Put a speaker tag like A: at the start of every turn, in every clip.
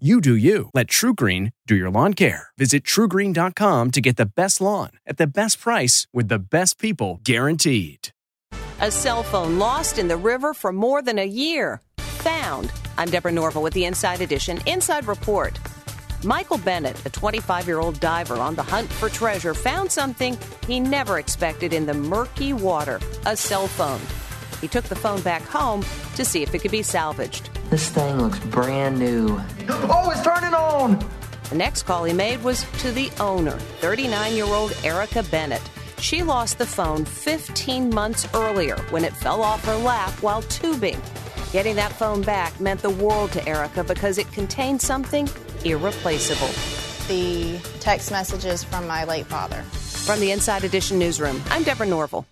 A: You do you. Let TruGreen do your lawn care. Visit trugreen.com to get the best lawn at the best price with the best people guaranteed.
B: A cell phone lost in the river for more than a year. Found. I'm Deborah Norville with the Inside Edition Inside Report. Michael Bennett, a 25 year old diver on the hunt for treasure, found something he never expected in the murky water a cell phone. He took the phone back home to see if it could be salvaged.
C: This thing looks brand new.
D: Oh, it's turning on!
B: The next call he made was to the owner, 39 year old Erica Bennett. She lost the phone 15 months earlier when it fell off her lap while tubing. Getting that phone back meant the world to Erica because it contained something irreplaceable.
E: The text messages from my late father.
B: From the Inside Edition newsroom, I'm Deborah Norville.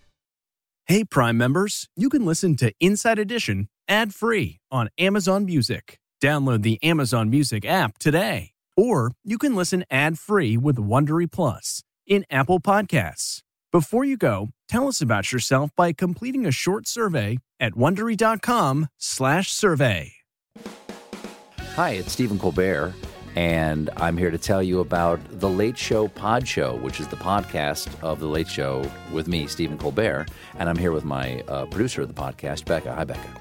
A: Hey, Prime members, you can listen to Inside Edition ad free on Amazon Music. Download the Amazon Music app today. Or you can listen ad free with Wondery Plus in Apple Podcasts. Before you go, tell us about yourself by completing a short survey at wondery.com/survey.
F: Hi, it's Stephen Colbert, and I'm here to tell you about the Late Show Pod Show, which is the podcast of the Late Show with me, Stephen Colbert, and I'm here with my uh, producer of the podcast, Becca. Hi, Becca.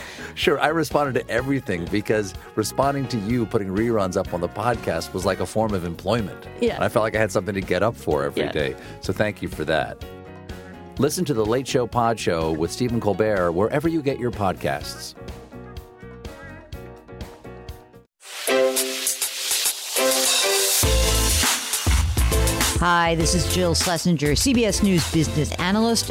F: Sure, I responded to everything because responding to you putting reruns up on the podcast was like a form of employment.
G: Yeah.
F: And I felt like I had something to get up for every day.
G: Yeah.
F: So thank you for that. Listen to the Late Show Pod Show with Stephen Colbert wherever you get your podcasts.
H: Hi, this is Jill Schlesinger, CBS News business analyst,